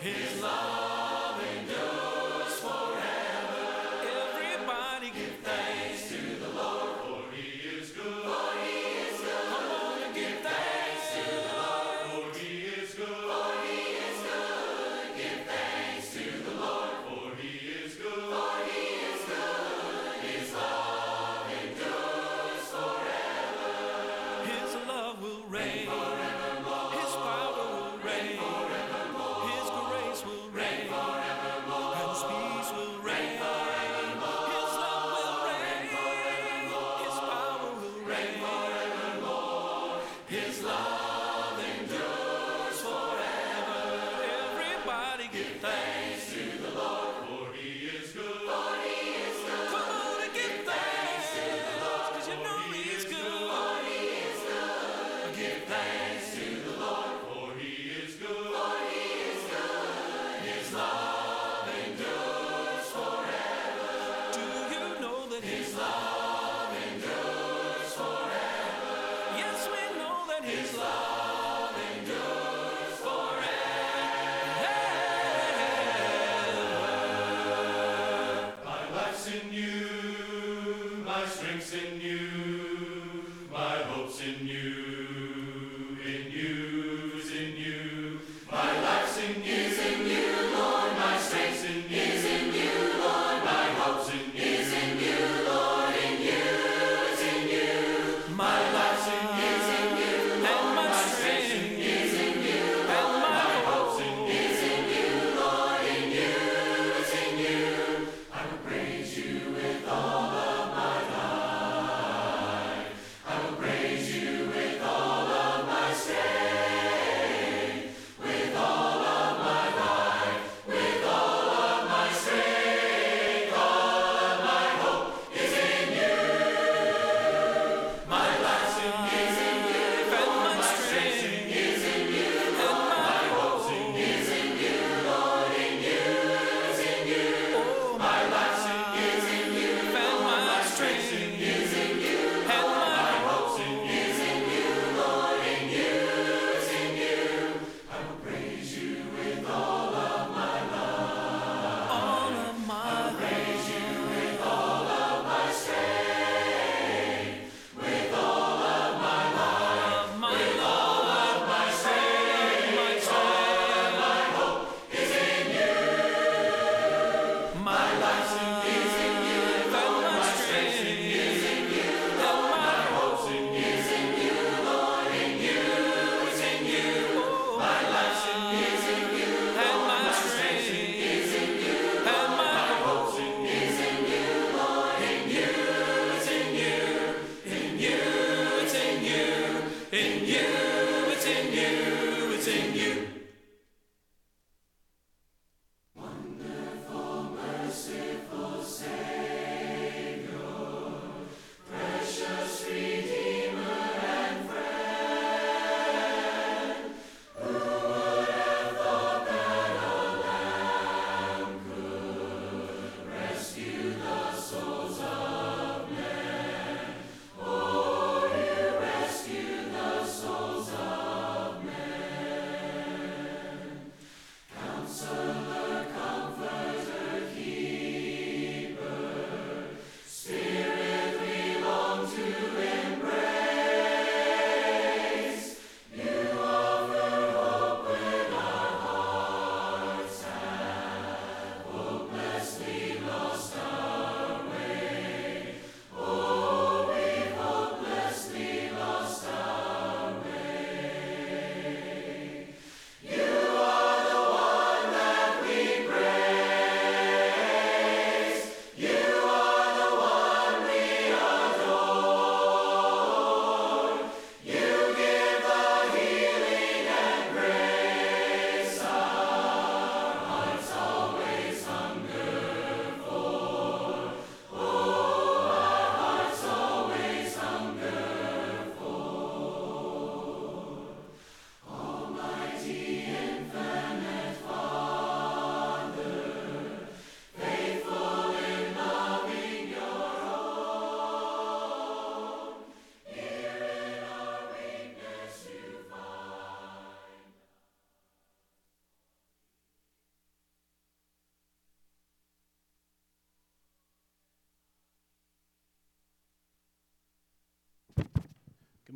His love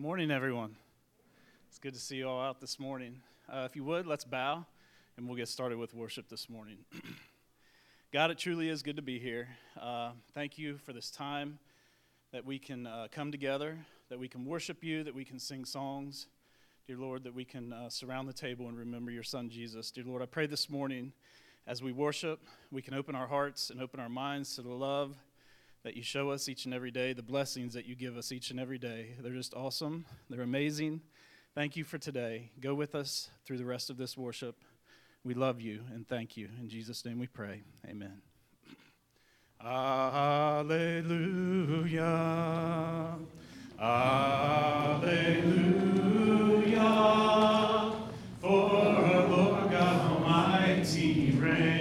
Good morning, everyone. It's good to see you all out this morning. Uh, if you would, let's bow and we'll get started with worship this morning. God, it truly is good to be here. Uh, thank you for this time that we can uh, come together, that we can worship you, that we can sing songs. Dear Lord, that we can uh, surround the table and remember your Son, Jesus. Dear Lord, I pray this morning as we worship, we can open our hearts and open our minds to the love that you show us each and every day, the blessings that you give us each and every day. They're just awesome, they're amazing. Thank you for today. Go with us through the rest of this worship. We love you and thank you. In Jesus' name we pray. Amen. Alleluia. Alleluia. For our Lord God Almighty reigns.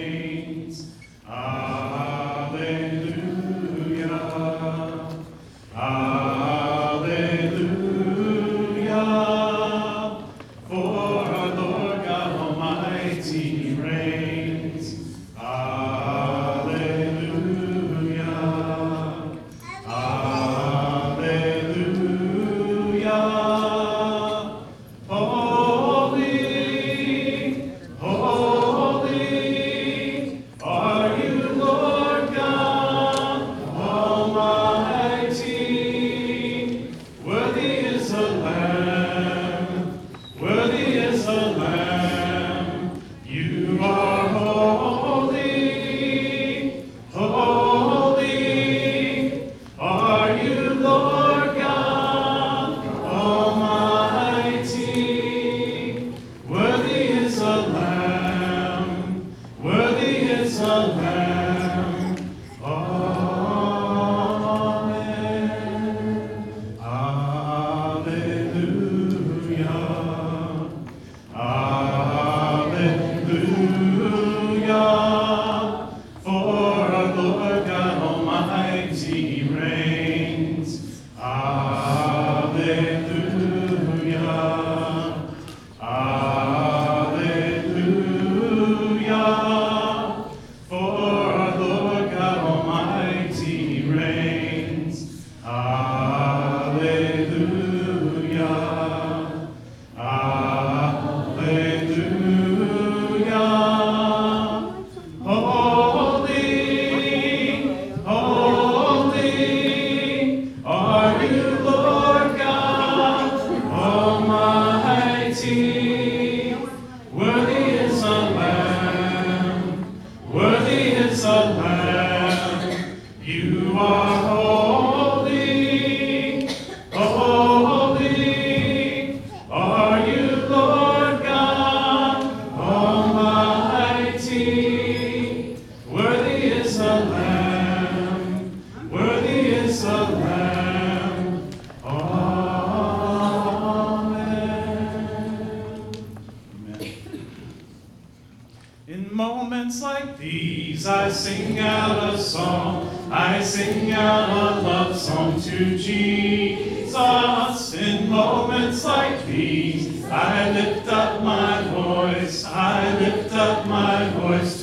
In moments like these, I lift up my voice. I lift up my voice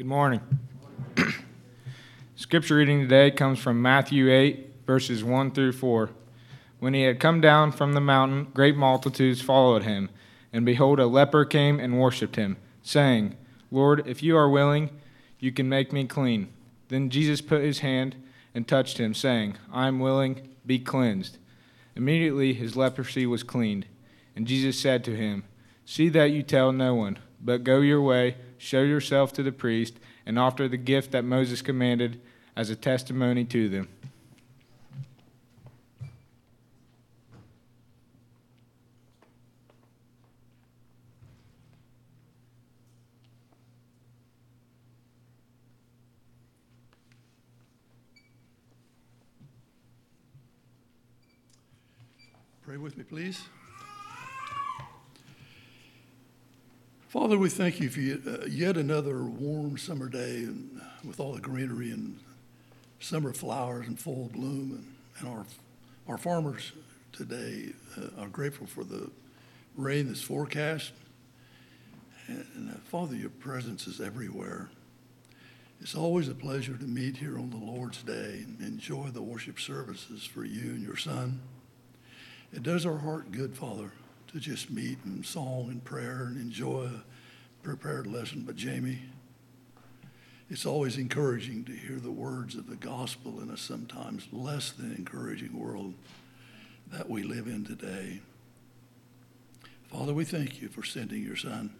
Good morning. Scripture reading today comes from Matthew 8, verses 1 through 4. When he had come down from the mountain, great multitudes followed him. And behold, a leper came and worshipped him, saying, Lord, if you are willing, you can make me clean. Then Jesus put his hand and touched him, saying, I am willing, be cleansed. Immediately his leprosy was cleaned. And Jesus said to him, See that you tell no one, but go your way, show yourself to the priest, and offer the gift that Moses commanded as a testimony to them. Pray with me, please. Father, we thank you for yet, uh, yet another warm summer day and with all the greenery and summer flowers in full bloom. And, and our, our farmers today uh, are grateful for the rain that's forecast. And, and uh, Father, your presence is everywhere. It's always a pleasure to meet here on the Lord's Day and enjoy the worship services for you and your son. It does our heart good, Father, to just meet in song and prayer and enjoy a prepared lesson But Jamie. It's always encouraging to hear the words of the gospel in a sometimes less than encouraging world that we live in today. Father, we thank you for sending your son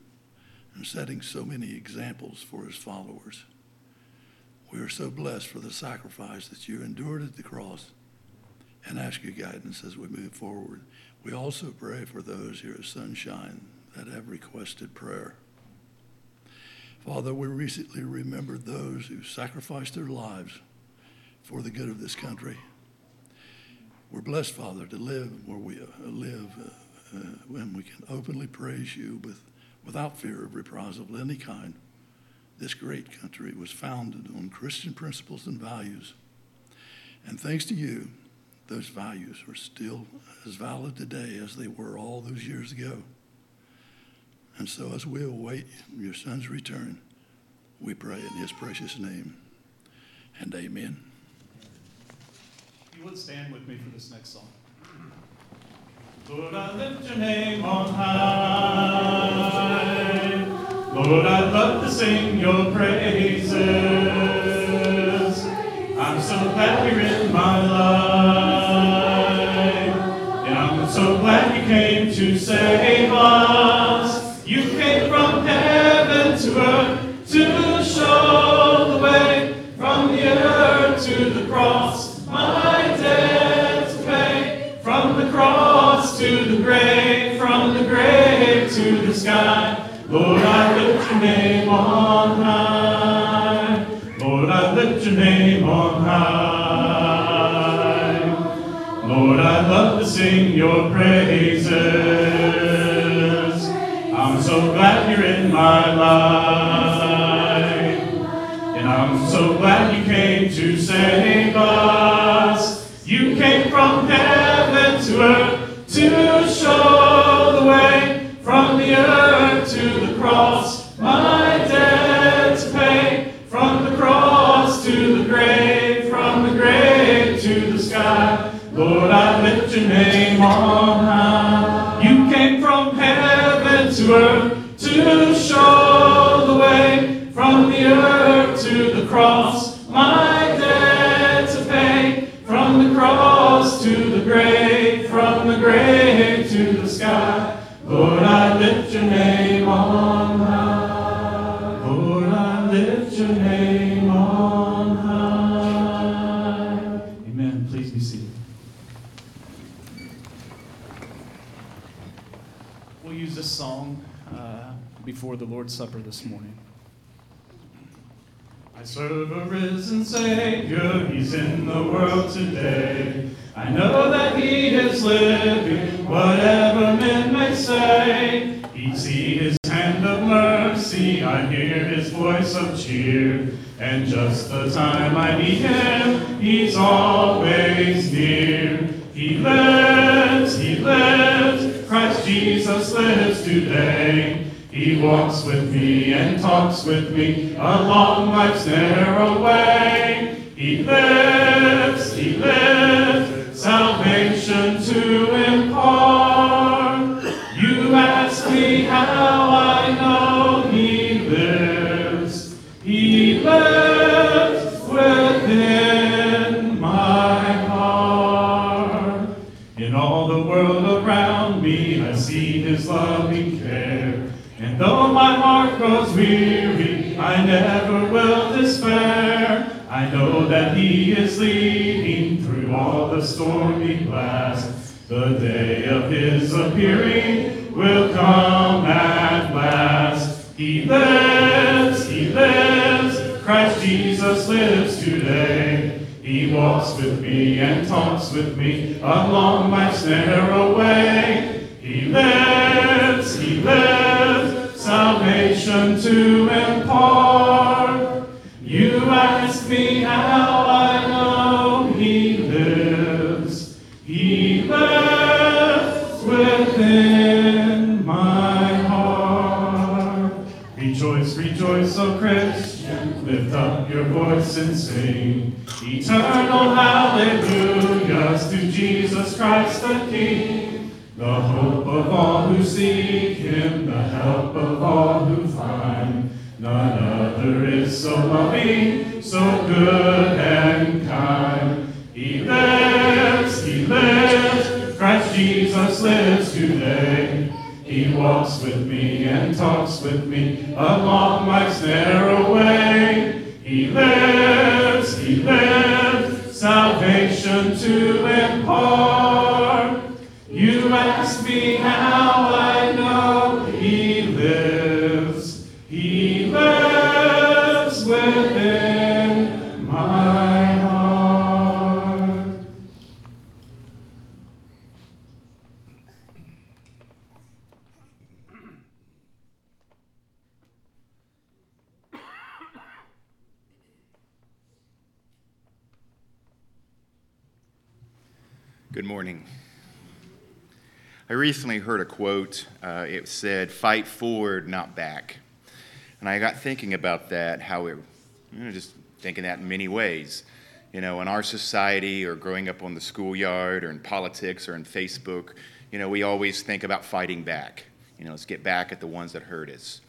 and setting so many examples for his followers. We are so blessed for the sacrifice that you endured at the cross and ask your guidance as we move forward. We also pray for those here at Sunshine that have requested prayer. Father, we recently remembered those who sacrificed their lives for the good of this country. We're blessed, Father, to live where we uh, live uh, uh, when we can openly praise you with, without fear of reprisal of any kind. This great country was founded on Christian principles and values. And thanks to you, those values are still as valid today as they were all those years ago. And so, as we await your son's return, we pray in his precious name. And amen. You would stand with me for this next song. Lord, I lift your name on high. Lord, I'd love to sing your praises. I'm so you're in my life. Came to save us. You came from heaven to earth to show the way from the earth to the cross. My debt to pay from the cross to the grave, from the grave to the sky. Lord, I lift your name on high. Lord, I lift your name on high. Lord, I love to sing your praises. I'm so glad you're in my life. And I'm so glad you came to save us. You came from heaven to earth to show the way from the earth to the cross. Lift your name on high. Lord, I lift your name on high. Amen. Please be seated. We'll use this song uh, before the Lord's Supper this morning. I serve a risen Savior, He's in the world today. I know that He is living, whatever men may say. He see His hand of mercy, I hear His voice of cheer. And just the time I need Him, He's always near. He lives, He lives, Christ Jesus lives today. He walks with me and talks with me along life's narrow way. He lives, he lives, salvation to impart. Grows weary, I never will despair. I know that he is leading through all the stormy blasts. The day of his appearing will come at last. He lives, he lives, Christ Jesus lives today. He walks with me and talks with me along life's narrow way. He lives, salvation to impart. You ask me how I know he lives. He lives within my heart. Rejoice, rejoice, O Christian, lift up your voice and sing. Eternal hallelujahs to Jesus Christ the King. The hope of all who seek him, the help of all who find. None other is so loving, so good and kind. He lives, he lives, Christ Jesus lives today. He walks with me and talks with me along life's narrow way. He lives, he lives, salvation to impart. Recently heard a quote. Uh, it said, Fight forward, not back. And I got thinking about that, how it, you know, just thinking that in many ways. You know, in our society or growing up on the schoolyard or in politics or in Facebook, you know, we always think about fighting back. You know, let's get back at the ones that hurt us.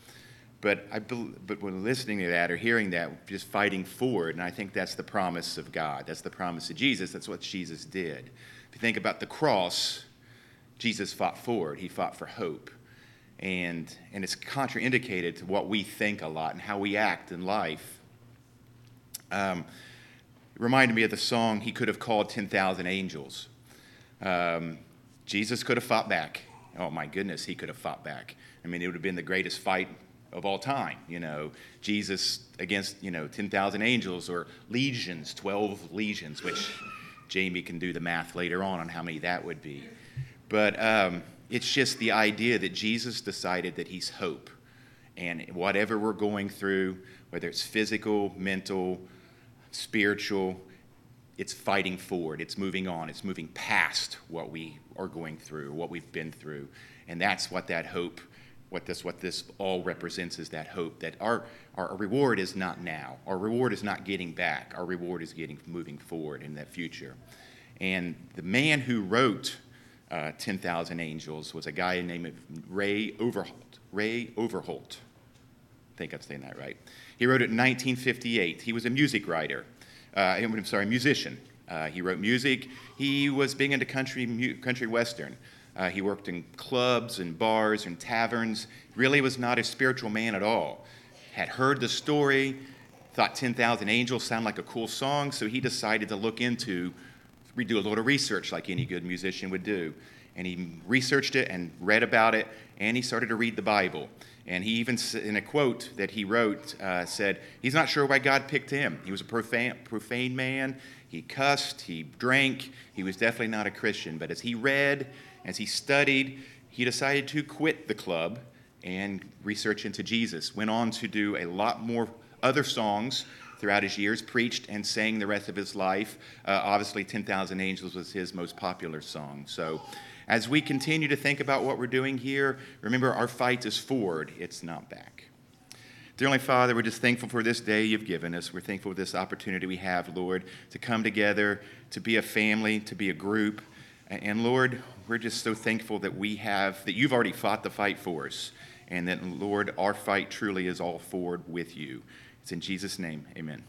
But, I, but when listening to that or hearing that, just fighting forward, and I think that's the promise of God. That's the promise of Jesus. That's what Jesus did. If you think about the cross, Jesus fought forward, he fought for hope. And, and it's contraindicated to what we think a lot and how we act in life. Um, it reminded me of the song, He Could Have Called 10,000 Angels. Um, Jesus could have fought back. Oh my goodness, he could have fought back. I mean, it would have been the greatest fight of all time. You know, Jesus against, you know, 10,000 angels or legions, 12 legions, which Jamie can do the math later on on how many that would be. But um, it's just the idea that Jesus decided that He's hope. And whatever we're going through, whether it's physical, mental, spiritual, it's fighting forward. It's moving on. It's moving past what we are going through, what we've been through. And that's what that hope, what this, what this all represents is that hope that our, our reward is not now. Our reward is not getting back. Our reward is getting moving forward in that future. And the man who wrote uh, 10,000 Angels was a guy named Ray Overholt. Ray Overholt. I think I'm saying that right. He wrote it in 1958. He was a music writer. Uh, I'm sorry, musician. Uh, he wrote music. He was big into country, country western. Uh, he worked in clubs and bars and taverns. Really was not a spiritual man at all. Had heard the story, thought 10,000 Angels sounded like a cool song, so he decided to look into we do a little research like any good musician would do. And he researched it and read about it, and he started to read the Bible. And he even, in a quote that he wrote, uh, said, He's not sure why God picked him. He was a profane, profane man. He cussed, he drank. He was definitely not a Christian. But as he read, as he studied, he decided to quit the club and research into Jesus. Went on to do a lot more other songs throughout his years, preached and sang the rest of his life. Uh, obviously, 10,000 Angels was his most popular song. So, as we continue to think about what we're doing here, remember our fight is forward, it's not back. Dear Heavenly Father, we're just thankful for this day you've given us. We're thankful for this opportunity we have, Lord, to come together, to be a family, to be a group. And Lord, we're just so thankful that we have, that you've already fought the fight for us. And that, Lord, our fight truly is all forward with you. It's in Jesus' name, amen.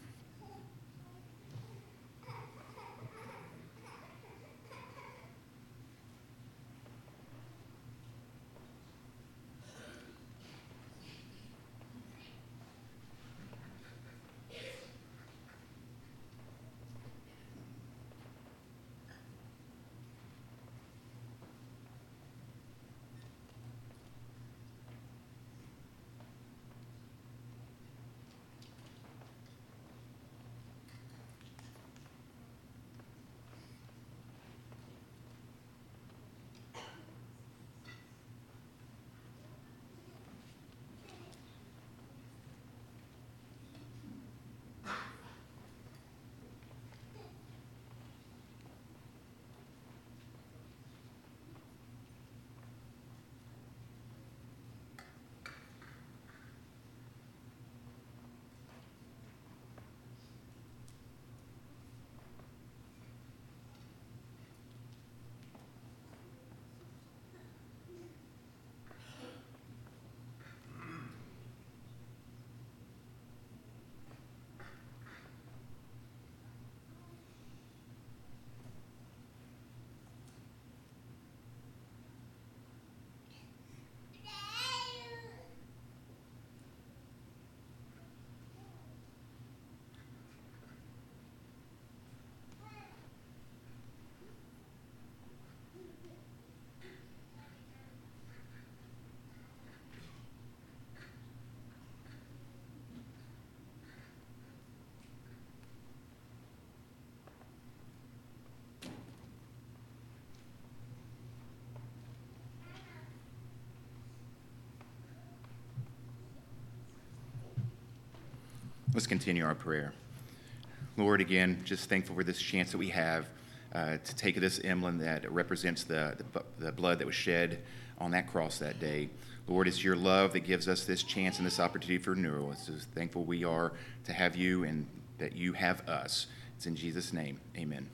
Let's continue our prayer. Lord, again, just thankful for this chance that we have uh, to take this emblem that represents the, the, the blood that was shed on that cross that day. Lord, it's your love that gives us this chance and this opportunity for renewal. It's so thankful we are to have you and that you have us. It's in Jesus' name. Amen.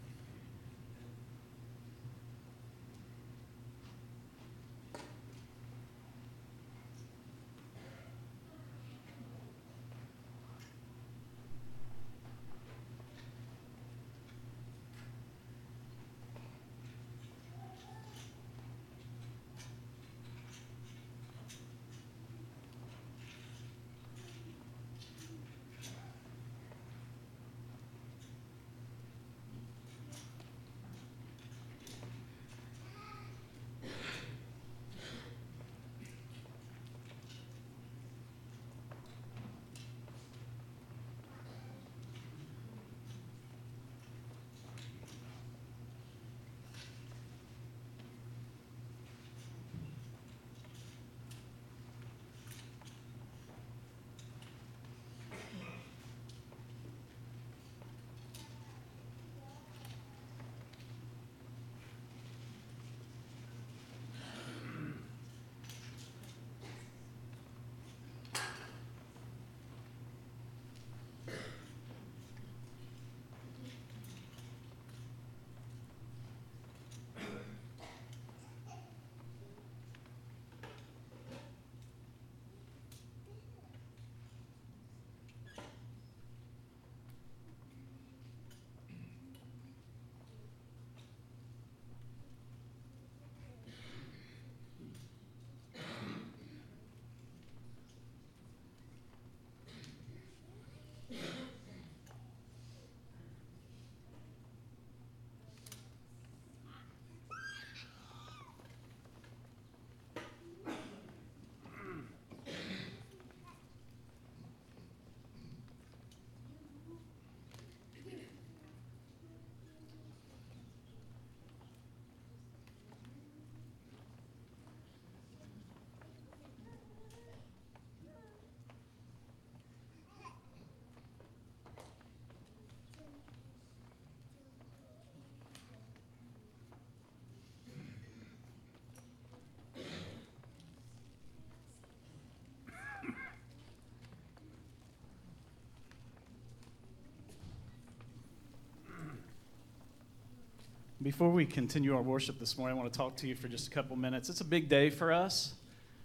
Before we continue our worship this morning, I want to talk to you for just a couple minutes. It's a big day for us.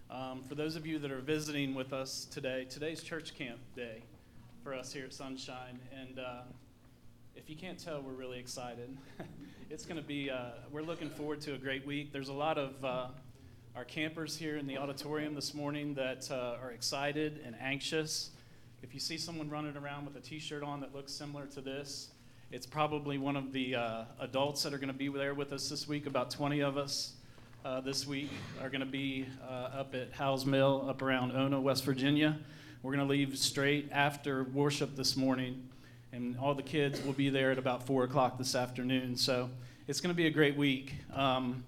Um, for those of you that are visiting with us today, today's church camp day for us here at Sunshine. And uh, if you can't tell, we're really excited. it's going to be, uh, we're looking forward to a great week. There's a lot of uh, our campers here in the auditorium this morning that uh, are excited and anxious. If you see someone running around with a t shirt on that looks similar to this, it's probably one of the uh, adults that are going to be there with us this week. About 20 of us uh, this week are going to be uh, up at Howes Mill, up around Ona, West Virginia. We're going to leave straight after worship this morning, and all the kids will be there at about 4 o'clock this afternoon. So it's going to be a great week. Um,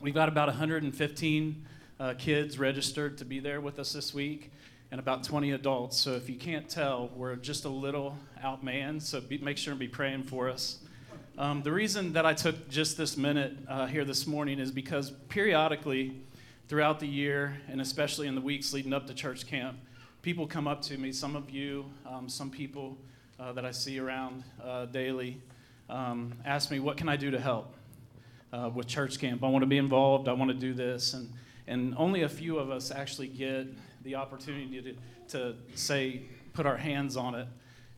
we've got about 115 uh, kids registered to be there with us this week and about 20 adults. So if you can't tell, we're just a little outmanned. So be, make sure and be praying for us. Um, the reason that I took just this minute uh, here this morning is because periodically throughout the year, and especially in the weeks leading up to church camp, people come up to me. Some of you, um, some people uh, that I see around uh, daily, um, ask me, "What can I do to help uh, with church camp? I want to be involved. I want to do this." And and only a few of us actually get the opportunity to, to say, put our hands on it.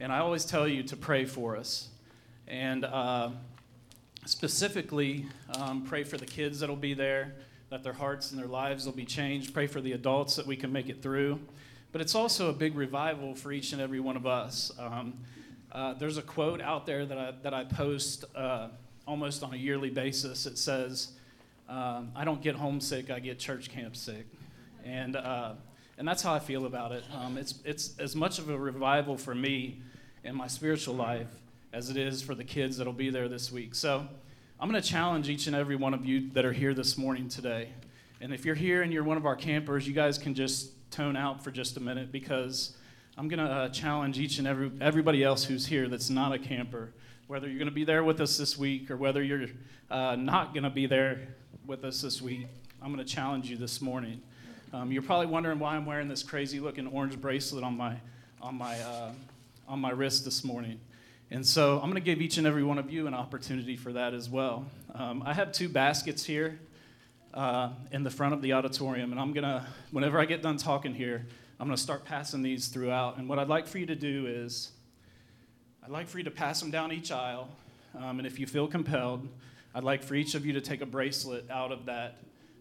And I always tell you to pray for us. And uh, specifically, um, pray for the kids that'll be there, that their hearts and their lives will be changed. Pray for the adults that we can make it through. But it's also a big revival for each and every one of us. Um, uh, there's a quote out there that I, that I post uh, almost on a yearly basis. It says, um, I don't get homesick, I get church camp sick. And, uh, and that's how I feel about it. Um, it's, it's as much of a revival for me in my spiritual life as it is for the kids that'll be there this week. So I'm going to challenge each and every one of you that are here this morning today. And if you're here and you're one of our campers, you guys can just tone out for just a minute because I'm going to uh, challenge each and every everybody else who's here that's not a camper whether you're going to be there with us this week or whether you're uh, not going to be there with us this week, I'm going to challenge you this morning. Um, you're probably wondering why I'm wearing this crazy looking orange bracelet on my, on my, uh, on my wrist this morning. And so I'm going to give each and every one of you an opportunity for that as well. Um, I have two baskets here uh, in the front of the auditorium, and I'm going to, whenever I get done talking here, I'm going to start passing these throughout. And what I'd like for you to do is, I'd like for you to pass them down each aisle. Um, and if you feel compelled, I'd like for each of you to take a bracelet out of that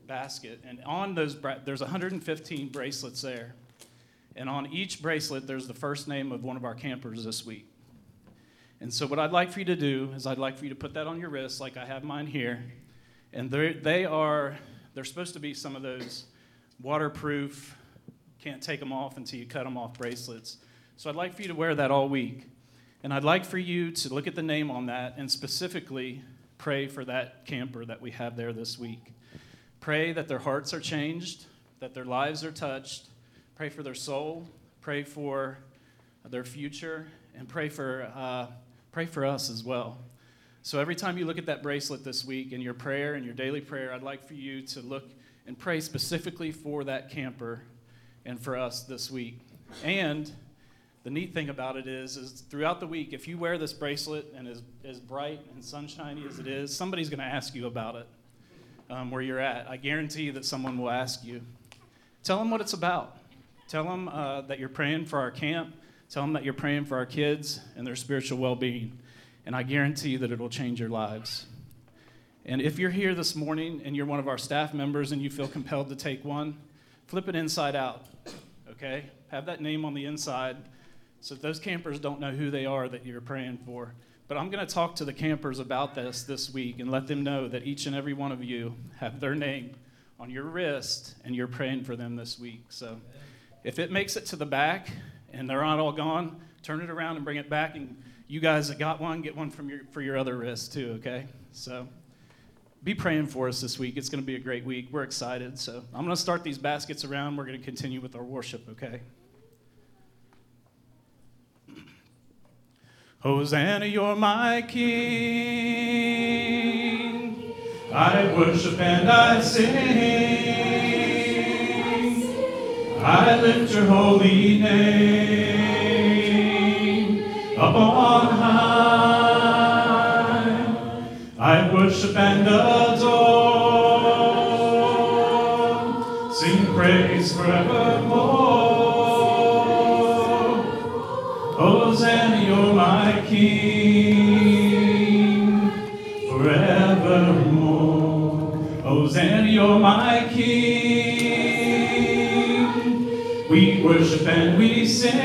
basket. And on those, bra- there's 115 bracelets there. And on each bracelet, there's the first name of one of our campers this week. And so, what I'd like for you to do is, I'd like for you to put that on your wrist, like I have mine here. And they are, they're supposed to be some of those waterproof, can't take them off until you cut them off bracelets. So, I'd like for you to wear that all week. And I'd like for you to look at the name on that and specifically pray for that camper that we have there this week. Pray that their hearts are changed, that their lives are touched. Pray for their soul. Pray for their future, and pray for uh, pray for us as well. So every time you look at that bracelet this week in your prayer and your daily prayer, I'd like for you to look and pray specifically for that camper and for us this week. And the neat thing about it is, is throughout the week, if you wear this bracelet and as, as bright and sunshiny as it is, somebody's going to ask you about it um, where you're at. I guarantee that someone will ask you. Tell them what it's about. Tell them uh, that you're praying for our camp. Tell them that you're praying for our kids and their spiritual well being. And I guarantee that it'll change your lives. And if you're here this morning and you're one of our staff members and you feel compelled to take one, flip it inside out, okay? Have that name on the inside so those campers don't know who they are that you're praying for. But I'm going to talk to the campers about this this week and let them know that each and every one of you have their name on your wrist and you're praying for them this week. So if it makes it to the back and they're not all gone, turn it around and bring it back. And you guys that got one, get one from your, for your other wrist too, okay? So be praying for us this week. It's going to be a great week. We're excited. So I'm going to start these baskets around. We're going to continue with our worship, okay? Hosanna, you're my King. I worship and I sing. I lift your holy name up on high. I worship and adore. Sing praise forevermore. King forevermore. Oh, Hosanna, you're my King. We worship and we sing.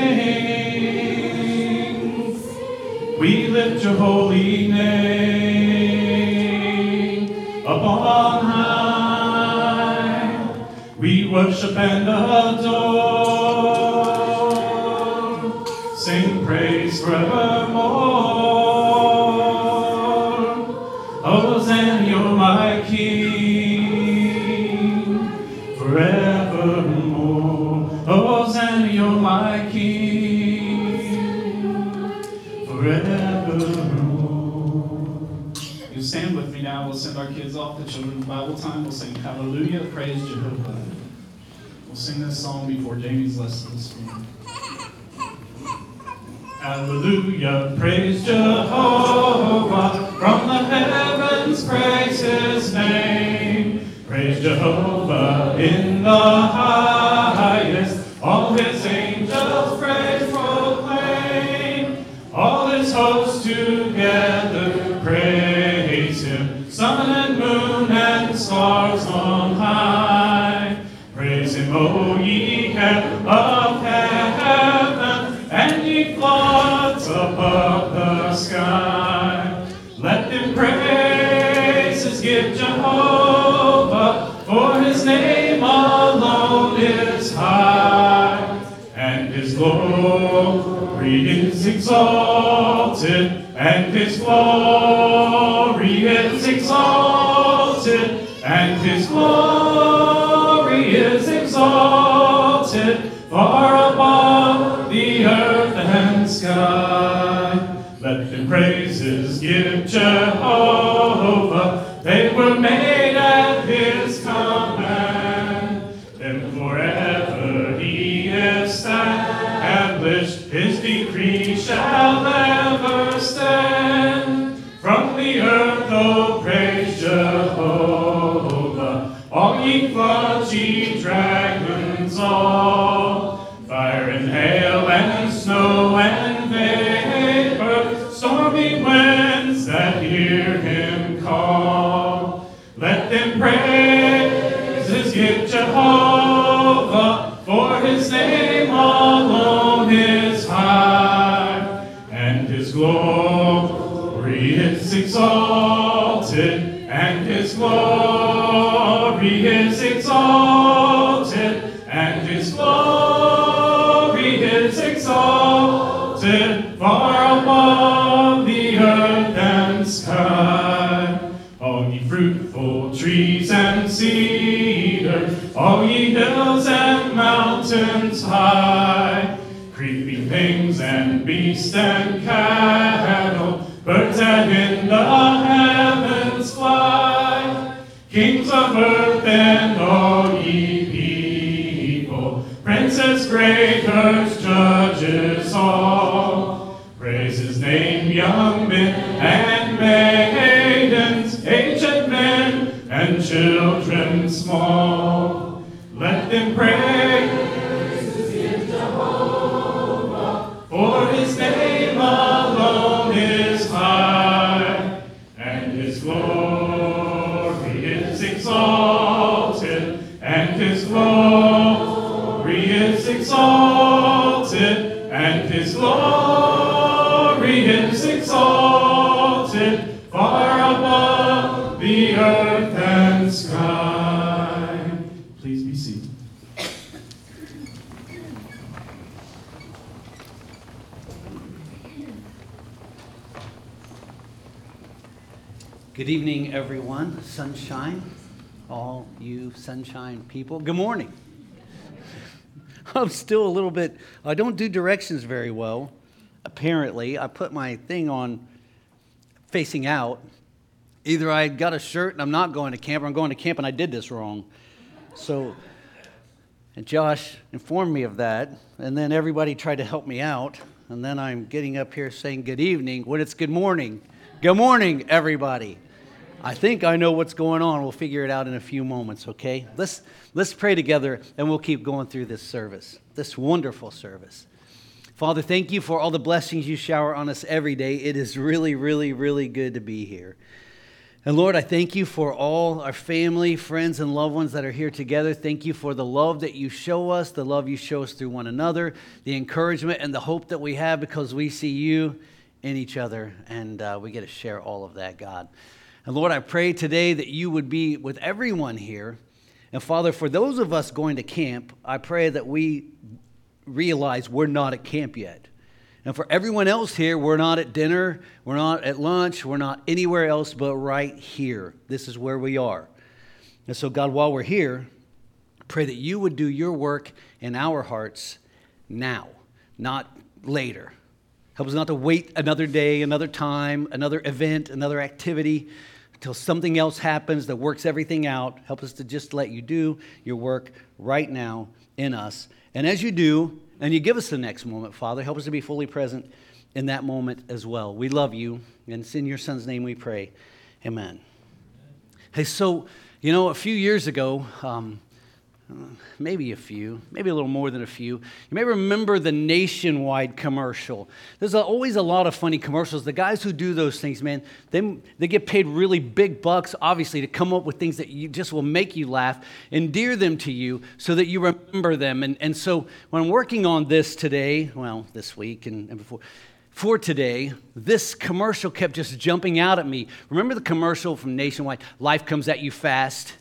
We lift your holy name up on high. We worship and adore. Sing praise forevermore. Off to children's Bible time. We'll sing Hallelujah, praise Jehovah. We'll sing this song before Jamie's lesson this morning. Hallelujah, praise Jehovah. Of heaven, and above the sky. Let praises give Jehovah, for his name alone is high, and his glory is exalted, and his glory is exalted, and his glory is exalted, far above the earth and sky. Let them praises give Jehovah. Children small. Let them praise for his name alone is high, and his glory is exalted, and his glory is exalted, and his glory Good evening, everyone. Sunshine, all you sunshine people. Good morning. I'm still a little bit, I don't do directions very well, apparently. I put my thing on facing out. Either I got a shirt and I'm not going to camp, or I'm going to camp and I did this wrong. So, and Josh informed me of that, and then everybody tried to help me out, and then I'm getting up here saying good evening when it's good morning. Good morning, everybody. I think I know what's going on. We'll figure it out in a few moments, okay? Let's, let's pray together and we'll keep going through this service, this wonderful service. Father, thank you for all the blessings you shower on us every day. It is really, really, really good to be here. And Lord, I thank you for all our family, friends, and loved ones that are here together. Thank you for the love that you show us, the love you show us through one another, the encouragement and the hope that we have because we see you in each other, and uh, we get to share all of that, God. And Lord, I pray today that you would be with everyone here. And Father, for those of us going to camp, I pray that we realize we're not at camp yet. And for everyone else here, we're not at dinner, we're not at lunch, we're not anywhere else but right here. This is where we are. And so, God, while we're here, pray that you would do your work in our hearts now, not later. Help us not to wait another day, another time, another event, another activity until something else happens that works everything out. Help us to just let you do your work right now in us. And as you do, and you give us the next moment, Father, help us to be fully present in that moment as well. We love you, and it's in your Son's name we pray. Amen. Hey, so, you know, a few years ago, um, maybe a few, maybe a little more than a few. You may remember the nationwide commercial. There's always a lot of funny commercials. The guys who do those things, man, they, they get paid really big bucks, obviously, to come up with things that you just will make you laugh, endear them to you so that you remember them. And, and so when I'm working on this today, well, this week and, and before, for today, this commercial kept just jumping out at me. Remember the commercial from Nationwide? Life comes at you fast.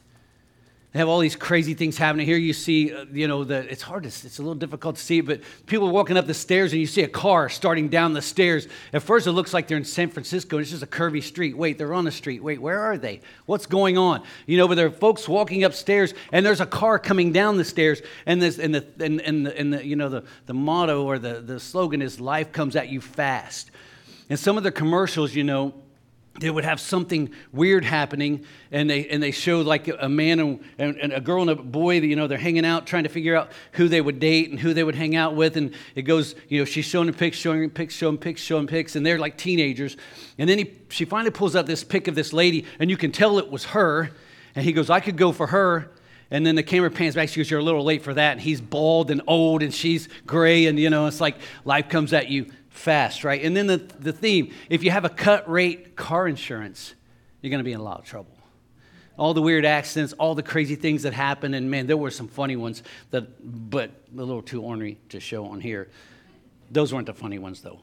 They have all these crazy things happening. Here you see, uh, you know, the, it's hard to, it's a little difficult to see, but people are walking up the stairs and you see a car starting down the stairs. At first, it looks like they're in San Francisco. It's just a curvy street. Wait, they're on the street. Wait, where are they? What's going on? You know, but there are folks walking upstairs and there's a car coming down the stairs. And, this, and, the, and, and, the, and the, you know, the, the motto or the, the slogan is life comes at you fast. And some of the commercials, you know, they would have something weird happening and they and they showed like a man and, and, a girl and a boy that you know they're hanging out trying to figure out who they would date and who they would hang out with and it goes you know she's showing pics showing pics showing pics showing pics and they're like teenagers and then he, she finally pulls out this pic of this lady and you can tell it was her and he goes i could go for her and then the camera pans back. She goes, You're a little late for that. And he's bald and old, and she's gray. And, you know, it's like life comes at you fast, right? And then the, the theme if you have a cut rate car insurance, you're going to be in a lot of trouble. All the weird accidents, all the crazy things that happen, and man, there were some funny ones that, but a little too ornery to show on here. Those weren't the funny ones, though.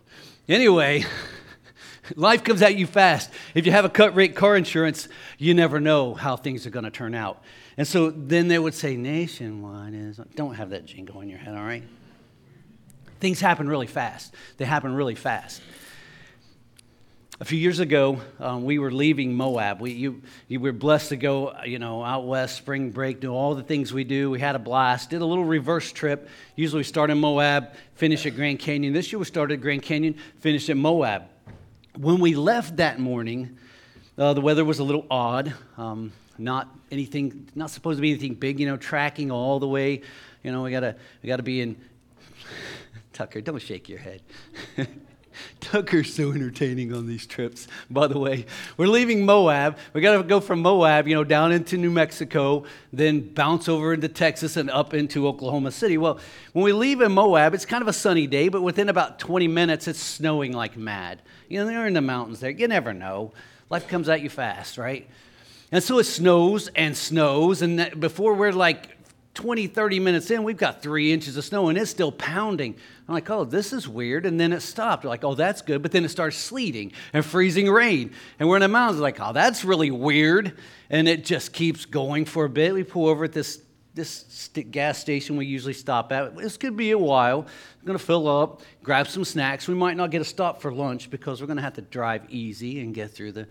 Anyway, life comes at you fast. If you have a cut rate car insurance, you never know how things are going to turn out. And so then they would say, Nationwide is, don't have that jingle in your head, all right? Things happen really fast. They happen really fast. A few years ago, um, we were leaving Moab. We, you, you were blessed to go, you know, out west, spring break, do all the things we do. We had a blast. Did a little reverse trip. Usually we start in Moab, finish at Grand Canyon. This year we started at Grand Canyon, finished at Moab. When we left that morning, uh, the weather was a little odd. Um, not anything, not supposed to be anything big, you know, tracking all the way. You know, we gotta, we gotta be in Tucker, don't shake your head. Tucker's so entertaining on these trips. By the way, we're leaving Moab. We got to go from Moab, you know, down into New Mexico, then bounce over into Texas and up into Oklahoma City. Well, when we leave in Moab, it's kind of a sunny day, but within about 20 minutes, it's snowing like mad. You know, they're in the mountains there. You never know. Life comes at you fast, right? And so it snows and snows, and before we're like 20, 30 minutes in, we've got three inches of snow and it's still pounding. I'm like, oh, this is weird. And then it stopped. We're like, oh, that's good. But then it starts sleeting and freezing rain. And we're in the mountains, like, oh, that's really weird. And it just keeps going for a bit. We pull over at this, this gas station we usually stop at. This could be a while. We're going to fill up, grab some snacks. We might not get a stop for lunch because we're going to have to drive easy and get through the.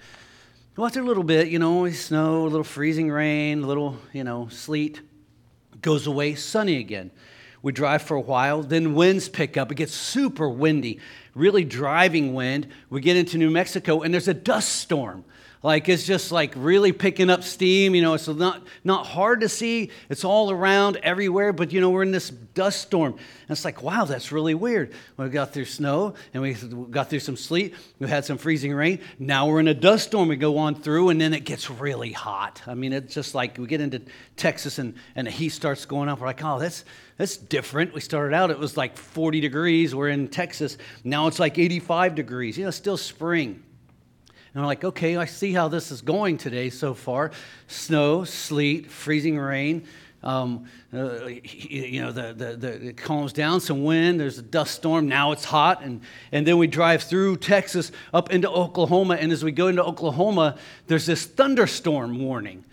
Well, after a little bit, you know, snow, a little freezing rain, a little, you know, sleet goes away, sunny again. We drive for a while, then winds pick up. It gets super windy, really driving wind. We get into New Mexico, and there's a dust storm. Like it's just like really picking up steam. You know, it's not, not hard to see. It's all around everywhere, but you know, we're in this dust storm. And it's like, wow, that's really weird. We got through snow and we got through some sleet. We had some freezing rain. Now we're in a dust storm. We go on through and then it gets really hot. I mean, it's just like we get into Texas and, and the heat starts going up. We're like, oh, that's, that's different. We started out, it was like 40 degrees. We're in Texas. Now it's like 85 degrees. You know, still spring. And I'm like, okay, I see how this is going today so far. Snow, sleet, freezing rain. Um, uh, you know, the, the, the, it calms down, some wind, there's a dust storm, now it's hot. And, and then we drive through Texas up into Oklahoma. And as we go into Oklahoma, there's this thunderstorm warning.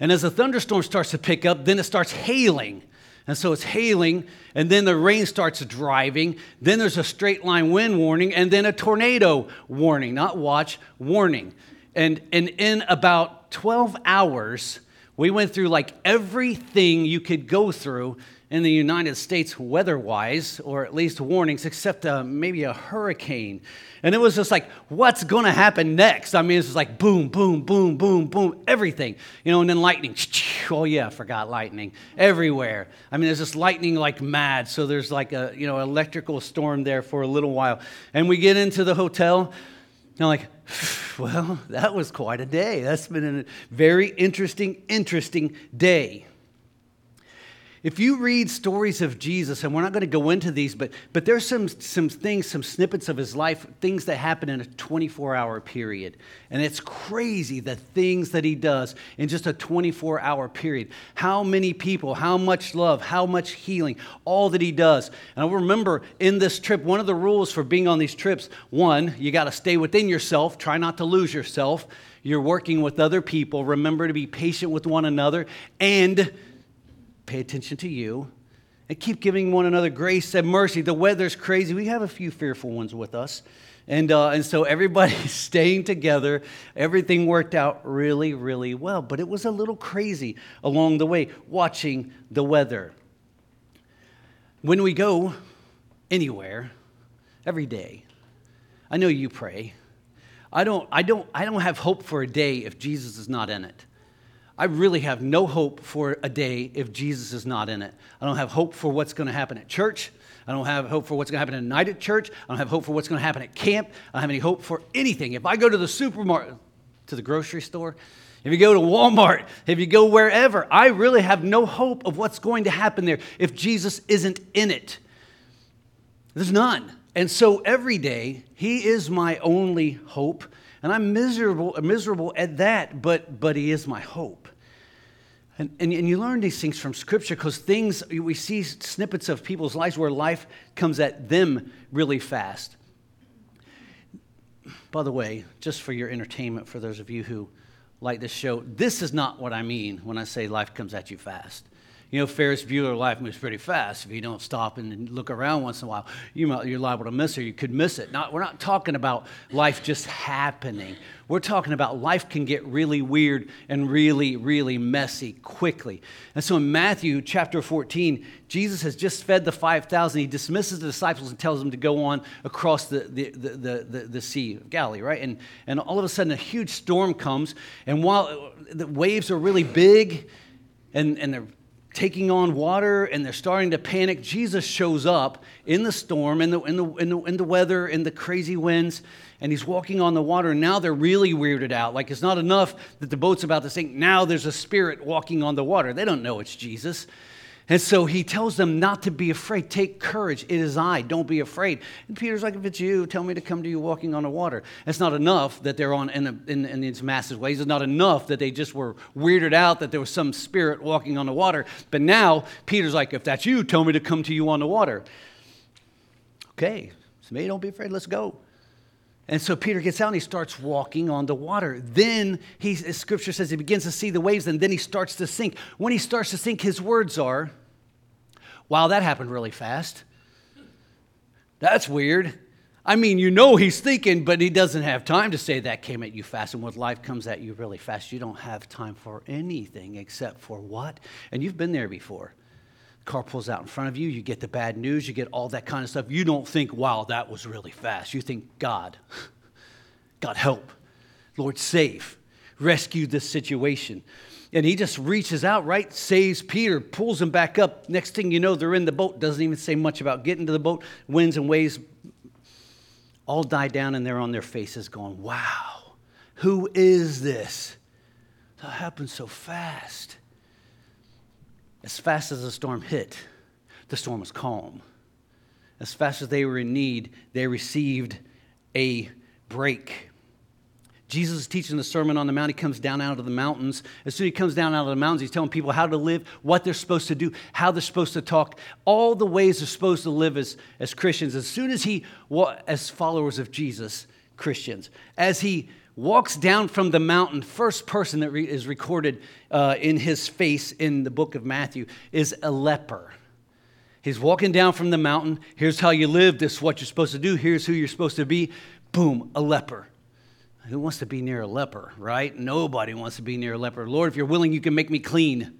And as the thunderstorm starts to pick up, then it starts hailing. And so it's hailing, and then the rain starts driving. Then there's a straight line wind warning, and then a tornado warning, not watch, warning. And, and in about 12 hours, we went through like everything you could go through in the United States weather wise, or at least warnings, except uh, maybe a hurricane. And it was just like, what's going to happen next? I mean, it's just like boom, boom, boom, boom, boom, everything. You know, and then lightning. Oh, yeah, I forgot lightning everywhere. I mean, there's just lightning like mad. So there's like a, you know, electrical storm there for a little while. And we get into the hotel. And I'm like, well, that was quite a day. That's been a very interesting, interesting day. If you read stories of Jesus, and we're not going to go into these, but, but there's some, some things, some snippets of his life, things that happen in a 24 hour period. And it's crazy the things that he does in just a 24 hour period. How many people, how much love, how much healing, all that he does. And I remember in this trip, one of the rules for being on these trips one, you got to stay within yourself, try not to lose yourself. You're working with other people. Remember to be patient with one another. And pay attention to you and keep giving one another grace and mercy. The weather's crazy. We have a few fearful ones with us. And, uh, and so everybody's staying together. Everything worked out really, really well. But it was a little crazy along the way watching the weather. When we go anywhere, every day, I know you pray. I don't, I, don't, I don't have hope for a day if Jesus is not in it. I really have no hope for a day if Jesus is not in it. I don't have hope for what's going to happen at church. I don't have hope for what's going to happen at night at church. I don't have hope for what's going to happen at camp. I don't have any hope for anything. If I go to the supermarket, to the grocery store, if you go to Walmart, if you go wherever, I really have no hope of what's going to happen there if Jesus isn't in it. There's none. And so every day, He is my only hope. And I'm miserable, miserable at that, but, but He is my hope. And, and, and you learn these things from Scripture because things, we see snippets of people's lives where life comes at them really fast. By the way, just for your entertainment, for those of you who like this show, this is not what I mean when I say life comes at you fast. You know, Ferris Bueller life moves pretty fast. If you don't stop and look around once in a while, you might, you're liable to miss it. You could miss it. Not, we're not talking about life just happening. We're talking about life can get really weird and really, really messy quickly. And so in Matthew chapter 14, Jesus has just fed the 5,000. He dismisses the disciples and tells them to go on across the, the, the, the, the Sea of Galilee, right? And, and all of a sudden, a huge storm comes. And while the waves are really big and, and they're taking on water and they're starting to panic, Jesus shows up in the storm, in the, in the, in the, in the weather, in the crazy winds, and he's walking on the water. And now they're really weirded out. Like it's not enough that the boat's about to sink. Now there's a spirit walking on the water. They don't know it's Jesus. And so he tells them not to be afraid. Take courage. It is I. Don't be afraid. And Peter's like, if it's you, tell me to come to you walking on the water. It's not enough that they're on in, a, in, in these massive waves. It's not enough that they just were weirded out that there was some spirit walking on the water. But now Peter's like, if that's you, tell me to come to you on the water. Okay, so maybe don't be afraid. Let's go. And so Peter gets out and he starts walking on the water. Then he, scripture says he begins to see the waves and then he starts to sink. When he starts to sink, his words are, Wow, that happened really fast. That's weird. I mean, you know he's thinking, but he doesn't have time to say that came at you fast. And when life comes at you really fast, you don't have time for anything except for what? And you've been there before. Car pulls out in front of you, you get the bad news, you get all that kind of stuff. You don't think, wow, that was really fast. You think, God, God help, Lord save, rescue this situation. And he just reaches out, right? Saves Peter, pulls him back up. Next thing you know, they're in the boat. Doesn't even say much about getting to the boat. Winds and waves all die down, and they're on their faces going, Wow, who is this? That happened so fast. As fast as the storm hit, the storm was calm. As fast as they were in need, they received a break. Jesus is teaching the Sermon on the Mount. He comes down out of the mountains. As soon as he comes down out of the mountains, he's telling people how to live, what they're supposed to do, how they're supposed to talk, all the ways they're supposed to live as, as Christians. As soon as he, as followers of Jesus, Christians, as he walks down from the mountain, first person that re- is recorded uh, in his face in the book of Matthew is a leper. He's walking down from the mountain. Here's how you live. This is what you're supposed to do. Here's who you're supposed to be. Boom, a leper. Who wants to be near a leper, right? Nobody wants to be near a leper. Lord, if you're willing, you can make me clean.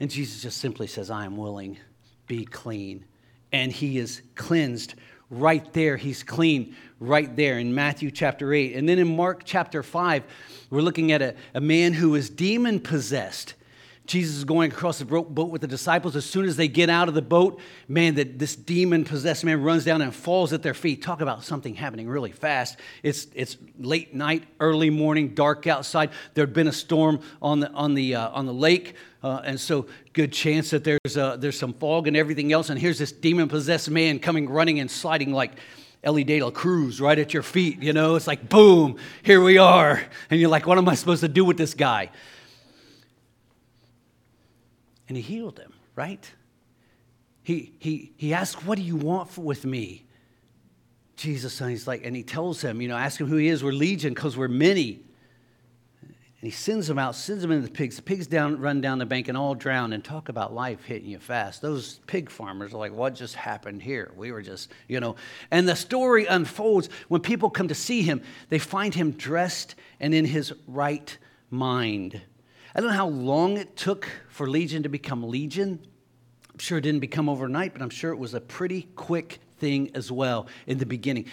And Jesus just simply says, I am willing. Be clean. And he is cleansed right there. He's clean right there in Matthew chapter 8. And then in Mark chapter 5, we're looking at a, a man who is demon possessed. Jesus is going across the boat with the disciples. As soon as they get out of the boat, man, that this demon possessed man runs down and falls at their feet. Talk about something happening really fast. It's, it's late night, early morning, dark outside. There had been a storm on the, on the, uh, on the lake. Uh, and so, good chance that there's, uh, there's some fog and everything else. And here's this demon possessed man coming running and sliding like Elly De La Cruz right at your feet. You know, it's like, boom, here we are. And you're like, what am I supposed to do with this guy? And he healed him, right? He, he, he asked, What do you want for, with me? Jesus, and he's like, and he tells him, you know, ask him who he is. We're legion because we're many. And he sends them out, sends them into the pigs. The pigs down, run down the bank and all drown. And talk about life hitting you fast. Those pig farmers are like, what just happened here? We were just, you know. And the story unfolds when people come to see him, they find him dressed and in his right mind. I don't know how long it took for Legion to become Legion. I'm sure it didn't become overnight, but I'm sure it was a pretty quick thing as well in the beginning.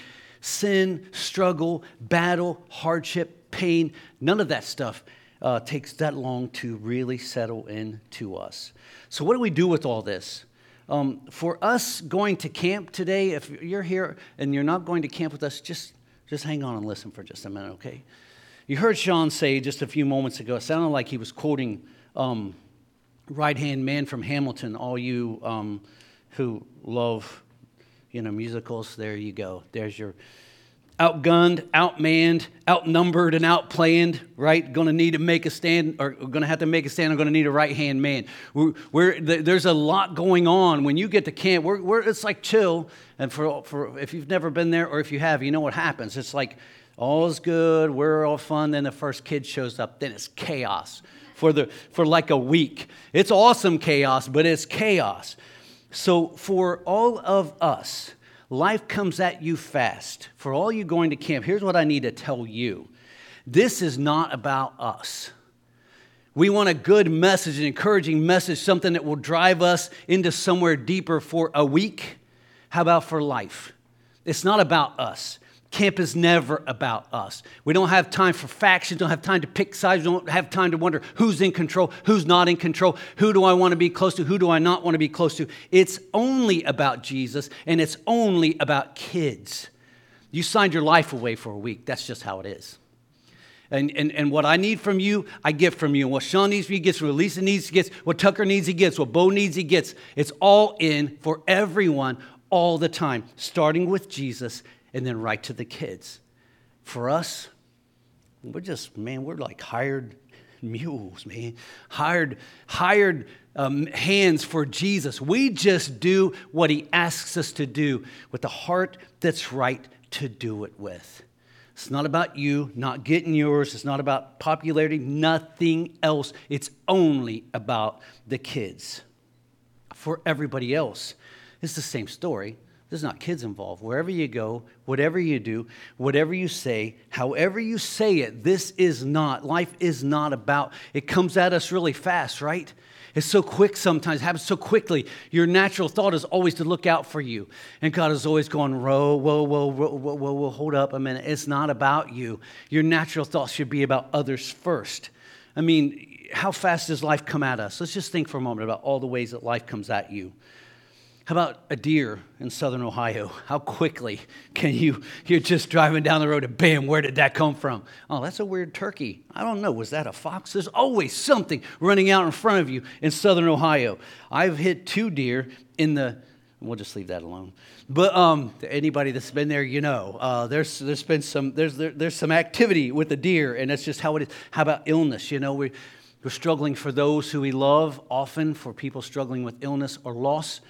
sin, struggle, battle, hardship, pain, none of that stuff uh, takes that long to really settle into us. So, what do we do with all this? Um, for us going to camp today, if you're here and you're not going to camp with us, just, just hang on and listen for just a minute, okay? You heard Sean say just a few moments ago, it sounded like he was quoting um, Right Hand Man from Hamilton, all you um, who love you know, musicals, there you go. There's your outgunned, outmanned, outnumbered, and outplanned, right? Going to need to make a stand, or going to have to make a stand. I'm going to need a right hand man. We're, we're, there's a lot going on when you get to camp. We're, we're, it's like chill. And for, for if you've never been there, or if you have, you know what happens. It's like all is good, we're all fun. Then the first kid shows up, then it's chaos for the for like a week. It's awesome chaos, but it's chaos. So for all of us Life comes at you fast. For all you going to camp, here's what I need to tell you this is not about us. We want a good message, an encouraging message, something that will drive us into somewhere deeper for a week. How about for life? It's not about us. Camp is never about us. We don't have time for factions, don't have time to pick sides, don't have time to wonder who's in control, who's not in control, who do I want to be close to, who do I not want to be close to. It's only about Jesus and it's only about kids. You signed your life away for a week. That's just how it is. And, and, and what I need from you, I get from you. And what Sean needs, he gets. What Lisa needs, he gets. What Tucker needs, he gets. What Bo needs, he gets. It's all in for everyone all the time, starting with Jesus and then right to the kids. For us, we're just, man, we're like hired mules, man. Hired, hired um, hands for Jesus. We just do what he asks us to do with the heart that's right to do it with. It's not about you, not getting yours. It's not about popularity, nothing else. It's only about the kids. For everybody else, it's the same story. There's not kids involved. Wherever you go, whatever you do, whatever you say, however you say it, this is not, life is not about, it comes at us really fast, right? It's so quick sometimes, it happens so quickly. Your natural thought is always to look out for you. And God is always going, whoa, whoa, whoa, whoa, whoa, whoa, hold up a minute. It's not about you. Your natural thoughts should be about others first. I mean, how fast does life come at us? Let's just think for a moment about all the ways that life comes at you. How about a deer in southern Ohio? How quickly can you, you're just driving down the road and bam, where did that come from? Oh, that's a weird turkey. I don't know. Was that a fox? There's always something running out in front of you in southern Ohio. I've hit two deer in the, we'll just leave that alone. But um, anybody that's been there, you know, uh, there's, there's been some, there's, there, there's some activity with the deer, and that's just how it is. How about illness? You know, we, we're struggling for those who we love, often for people struggling with illness or loss.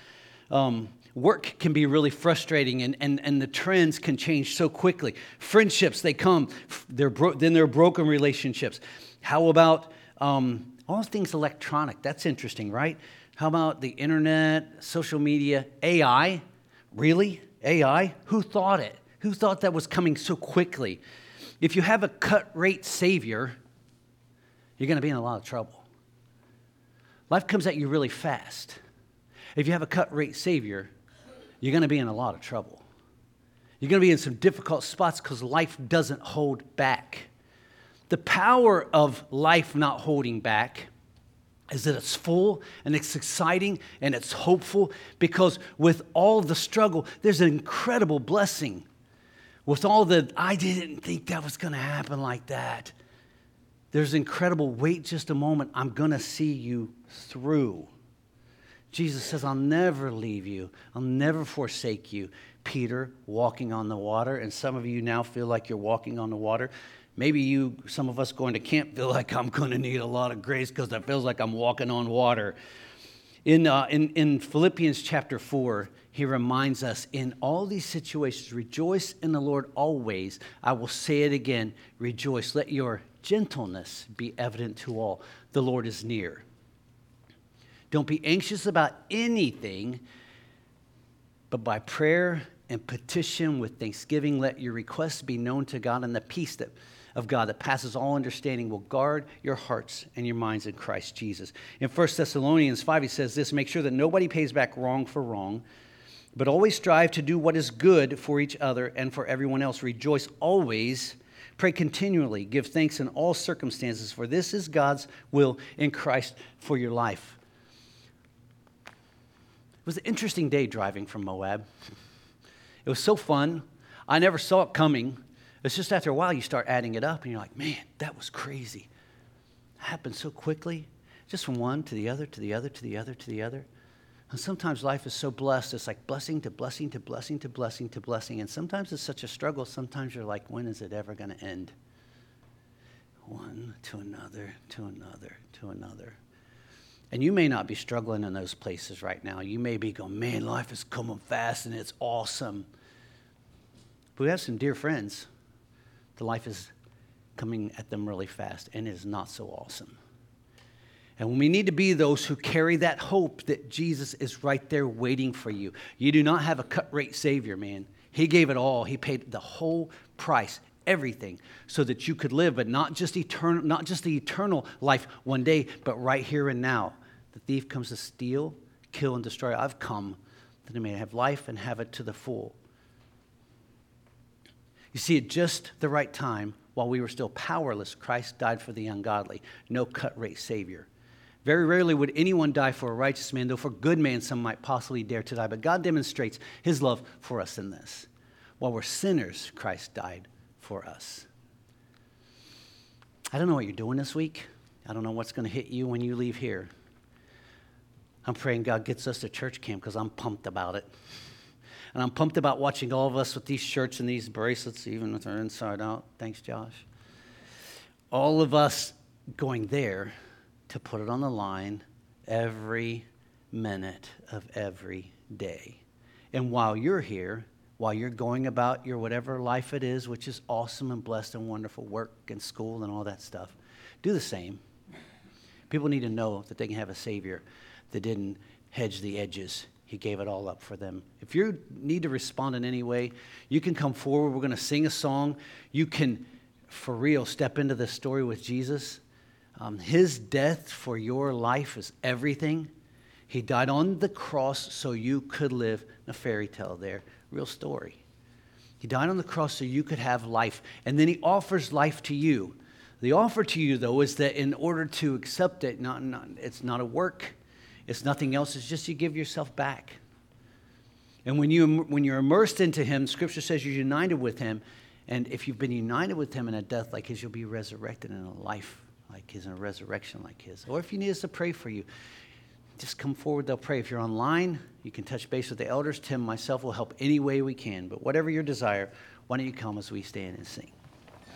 Um, work can be really frustrating and, and, and the trends can change so quickly. Friendships, they come, they're bro- then they're broken relationships. How about um, all things electronic? That's interesting, right? How about the internet, social media, AI? Really? AI? Who thought it? Who thought that was coming so quickly? If you have a cut rate savior, you're going to be in a lot of trouble. Life comes at you really fast. If you have a cut rate Savior, you're going to be in a lot of trouble. You're going to be in some difficult spots because life doesn't hold back. The power of life not holding back is that it's full and it's exciting and it's hopeful because with all the struggle, there's an incredible blessing. With all the, I didn't think that was going to happen like that. There's incredible, wait just a moment, I'm going to see you through. Jesus says, I'll never leave you, I'll never forsake you. Peter walking on the water, and some of you now feel like you're walking on the water. Maybe you, some of us going to camp, feel like I'm going to need a lot of grace because it feels like I'm walking on water. In, uh, in, in Philippians chapter 4, he reminds us in all these situations, rejoice in the Lord always. I will say it again rejoice. Let your gentleness be evident to all. The Lord is near. Don't be anxious about anything, but by prayer and petition with thanksgiving, let your requests be known to God, and the peace that, of God that passes all understanding will guard your hearts and your minds in Christ Jesus. In 1 Thessalonians 5, he says this make sure that nobody pays back wrong for wrong. But always strive to do what is good for each other and for everyone else. Rejoice always. Pray continually. Give thanks in all circumstances, for this is God's will in Christ for your life. It was an interesting day driving from Moab. It was so fun. I never saw it coming. It's just after a while you start adding it up and you're like, man, that was crazy. It happened so quickly, just from one to the other, to the other, to the other, to the other. And sometimes life is so blessed, it's like blessing to blessing to blessing to blessing to blessing. And sometimes it's such a struggle. Sometimes you're like, when is it ever going to end? One to another, to another, to another. And you may not be struggling in those places right now. You may be going, man, life is coming fast and it's awesome. But we have some dear friends. The life is coming at them really fast and it is not so awesome. And we need to be those who carry that hope that Jesus is right there waiting for you. You do not have a cut rate Savior, man. He gave it all, He paid the whole price. Everything, so that you could live, but not just eternal, not just the eternal life one day, but right here and now. The thief comes to steal, kill, and destroy. I've come that they may have life and have it to the full. You see, at just the right time, while we were still powerless, Christ died for the ungodly. No cut rate Savior. Very rarely would anyone die for a righteous man, though for good man some might possibly dare to die. But God demonstrates his love for us in this. While we're sinners, Christ died for us. I don't know what you're doing this week. I don't know what's going to hit you when you leave here. I'm praying God gets us to church camp because I'm pumped about it. And I'm pumped about watching all of us with these shirts and these bracelets, even with our inside out. Thanks, Josh. All of us going there to put it on the line every minute of every day. And while you're here, while you're going about your whatever life it is, which is awesome and blessed and wonderful, work and school and all that stuff, do the same. People need to know that they can have a Savior that didn't hedge the edges. He gave it all up for them. If you need to respond in any way, you can come forward. We're going to sing a song. You can, for real, step into the story with Jesus um, his death for your life is everything. He died on the cross so you could live a fairy tale there, real story. He died on the cross so you could have life, and then he offers life to you. The offer to you, though, is that in order to accept it, not, not, it's not a work, it's nothing else, it's just you give yourself back. And when, you, when you're immersed into him, Scripture says you're united with him. And if you've been united with him in a death like his, you'll be resurrected in a life like his in a resurrection like his. Or if you need us to pray for you, just come forward, they'll pray. If you're online, you can touch base with the elders. Tim, myself will help any way we can. But whatever your desire, why don't you come as we stand and sing?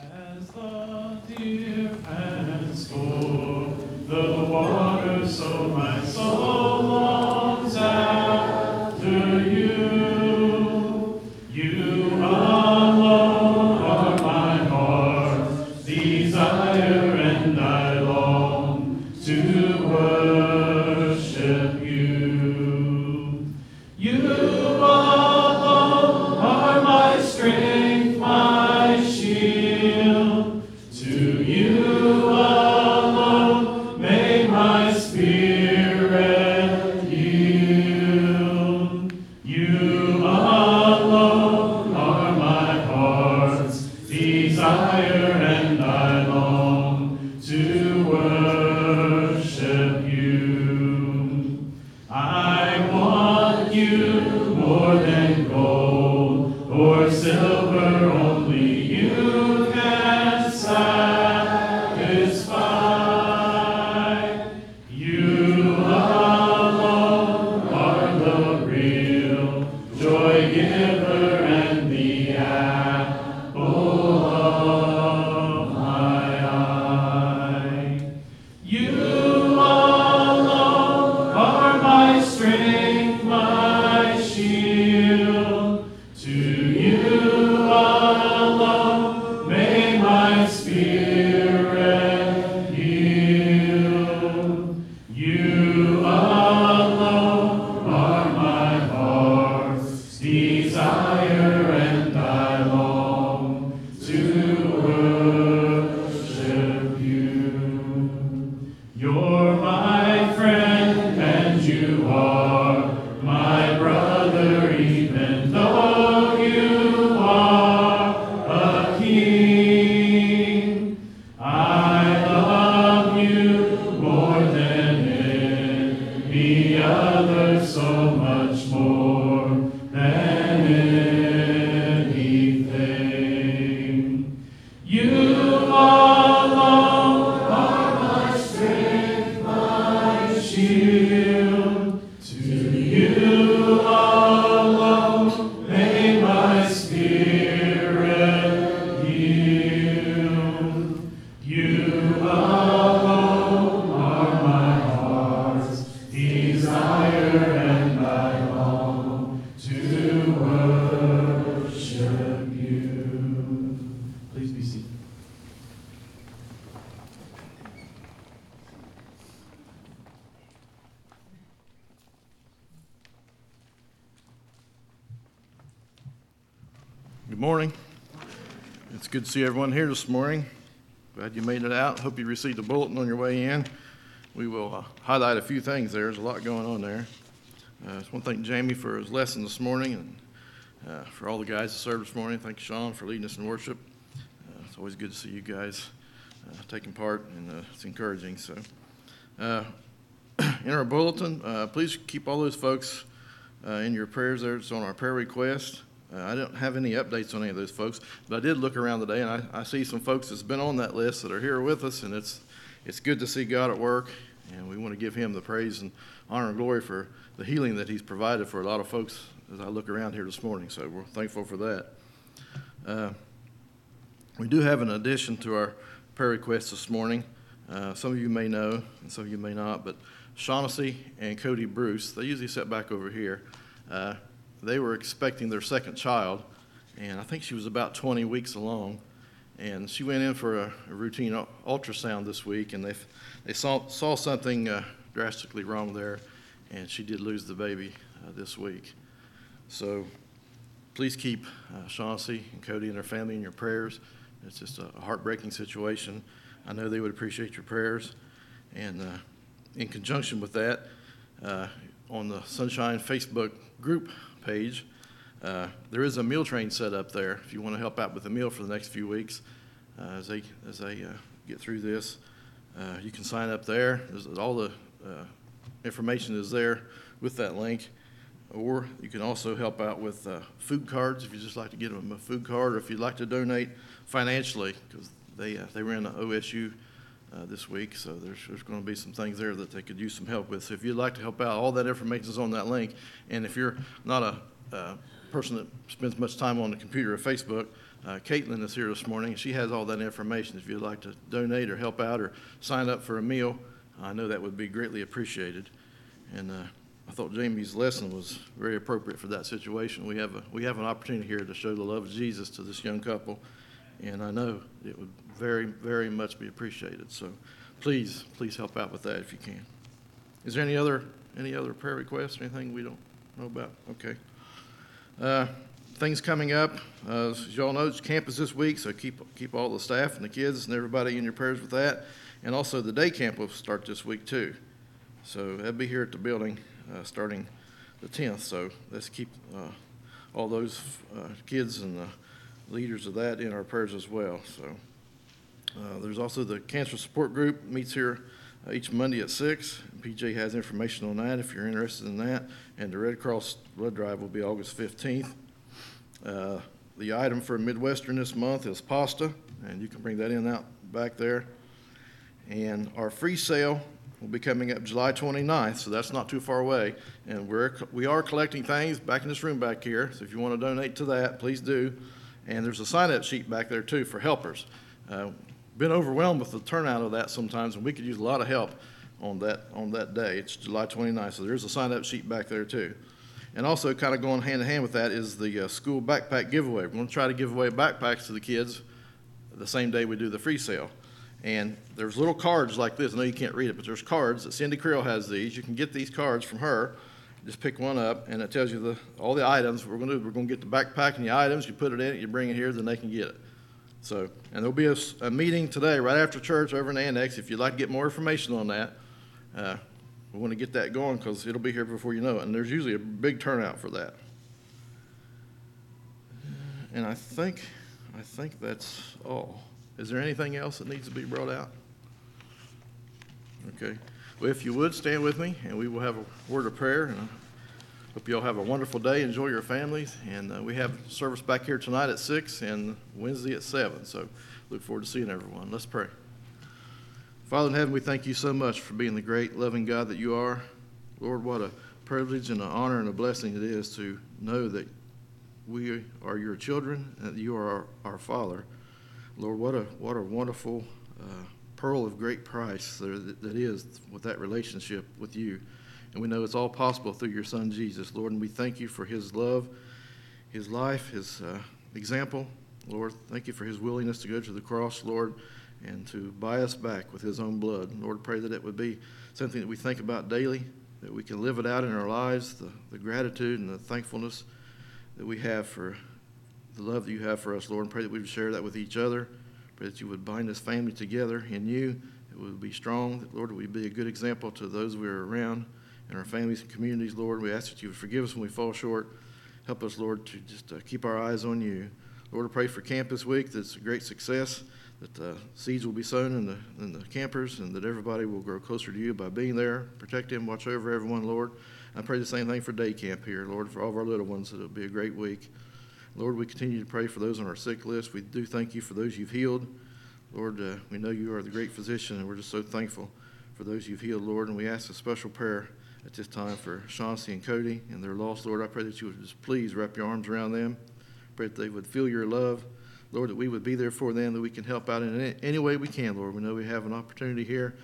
As the deer pants for the water, so my soul longs after you. You alone Good morning. It's good to see everyone here this morning. Glad you made it out. Hope you received a bulletin on your way in. We will uh, highlight a few things there. There's a lot going on there. Uh, I just want to thank Jamie for his lesson this morning and uh, for all the guys that served this morning. Thank you, Sean, for leading us in worship. Uh, It's always good to see you guys uh, taking part, and uh, it's encouraging. So, uh, in our bulletin, please keep all those folks in your prayers there. It's on our prayer request. Uh, I don't have any updates on any of those folks, but I did look around today, and I, I see some folks that's been on that list that are here with us, and it's it's good to see God at work, and we want to give Him the praise and honor and glory for the healing that He's provided for a lot of folks as I look around here this morning. So we're thankful for that. Uh, we do have an addition to our prayer request this morning. Uh, some of you may know, and some of you may not, but Shaughnessy and Cody Bruce, they usually sit back over here. Uh, they were expecting their second child, and I think she was about 20 weeks along. And she went in for a, a routine ultrasound this week, and they, they saw, saw something uh, drastically wrong there, and she did lose the baby uh, this week. So please keep uh, and Cody and their family in your prayers. It's just a heartbreaking situation. I know they would appreciate your prayers. And uh, in conjunction with that, uh, on the Sunshine Facebook group page, uh, there is a meal train set up there if you want to help out with the meal for the next few weeks uh, as they, as they uh, get through this. Uh, you can sign up there. There's, all the uh, information is there with that link. Or you can also help out with food cards if you just like to get them a food card, or if you'd like to donate financially, because they, they ran the OSU uh, this week, so there's, there's going to be some things there that they could use some help with. So if you'd like to help out, all that information is on that link. And if you're not a uh, person that spends much time on the computer or Facebook, uh, Caitlin is here this morning. She has all that information. If you'd like to donate or help out or sign up for a meal, I know that would be greatly appreciated. And uh, I thought Jamie's lesson was very appropriate for that situation. We have a, we have an opportunity here to show the love of Jesus to this young couple, and I know it would very, very much be appreciated. So please, please help out with that if you can. Is there any other, any other prayer requests anything we don't know about? Okay. Uh, Things coming up, uh, as y'all know, it's campus this week, so keep, keep all the staff and the kids and everybody in your prayers with that. And also the day camp will start this week too. So they'll be here at the building, uh, starting the tenth, so let's keep, uh, all those, uh, kids and the leaders of that in our prayers as well, so. Uh, there's also the cancer support group meets here uh, each Monday at six. PJ has information on that if you're interested in that. And the Red Cross blood drive will be August fifteenth. Uh, The item for Midwestern this month is pasta, and you can bring that in out back there. And our free sale will be coming up July 29th, so that's not too far away. And we're, we are collecting things back in this room back here, so if you want to donate to that, please do. And there's a sign-up sheet back there too for helpers. Uh, Been overwhelmed with the turnout of that sometimes, and we could use a lot of help on that, on that day. It's July 29th, so there's a sign-up sheet back there too. And also kind of going hand in hand with that is the uh, school backpack giveaway. We're going to try to give away backpacks to the kids the same day we do the free sale. And there's little cards like this. I know you can't read it, but there's cards. that Cindy Creel has these. You can get these cards from her. Just pick one up, and it tells you the, all the items. We're going to do, we're going to get the backpack and the items. You put it in it, you bring it here, then they can get it. So, and there'll be a meeting today, right after church, over in the annex. If you'd like to get more information on that, uh, we want to get that going because it'll be here before you know it. And there's usually a big turnout for that. And I think, I think that's all. Is there anything else that needs to be brought out? Okay. Well, if you would, stand with me, and we will have a word of prayer. And I hope you all have a wonderful day. Enjoy your families. And uh, we have service back here tonight at six and Wednesday at seven. So look forward to seeing everyone. Let's pray. Father in heaven, we thank you so much for being the great, loving God that you are. Lord, what a privilege and an honor and a blessing it is to know that we are your children and that you are our, our Father. Lord, what a what a wonderful uh, pearl of great price that, is with that relationship with you. And we know it's all possible through your Son Jesus, Lord. And we thank you for his love, his life, his uh, example. Lord, thank you for his willingness to go to the cross, Lord, and to buy us back with his own blood. Lord, pray that it would be something that we think about daily, that we can live it out in our lives, the, the gratitude and the thankfulness that we have for the love that you have for us, Lord, and pray that we would share that with each other. Pray that you would bind this family together in you. It would be strong. That, Lord, we be a good example to those we are around and our families and communities, Lord. We ask that you would forgive us when we fall short. Help us, Lord, to just uh, keep our eyes on you. Lord, I pray for camp this week. That's a great success. That uh, seeds will be sown in the, in the campers and that everybody will grow closer to you by being there. Protect them, watch over everyone, Lord. I pray the same thing for day camp here, Lord, for all of our little ones, that it'll be a great week. Lord, we continue to pray for those on our sick list. We do thank you for those you've healed. Lord, uh, we know you are the great physician, and we're just so thankful for those you've healed, Lord. And we ask a special prayer at this time for Chauncey and Cody and their lost, Lord. I pray that you would just please wrap your arms around them. Pray that they would feel your love. Lord, that we would be there for them, that we can help out in any, way we can, Lord. We know we have an opportunity here,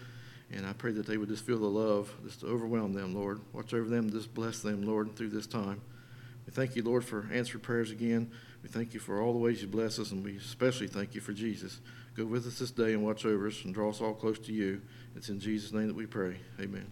and I pray that they would just feel the love, just overwhelm them, Lord. Watch over them, just bless them, Lord, through this time. We thank you, Lord, for answered prayers again. We thank you for all the ways you bless us, and we especially thank you for Jesus. Go with us this day and watch over us and draw us all close to you. It's in Jesus' name that we pray. Amen.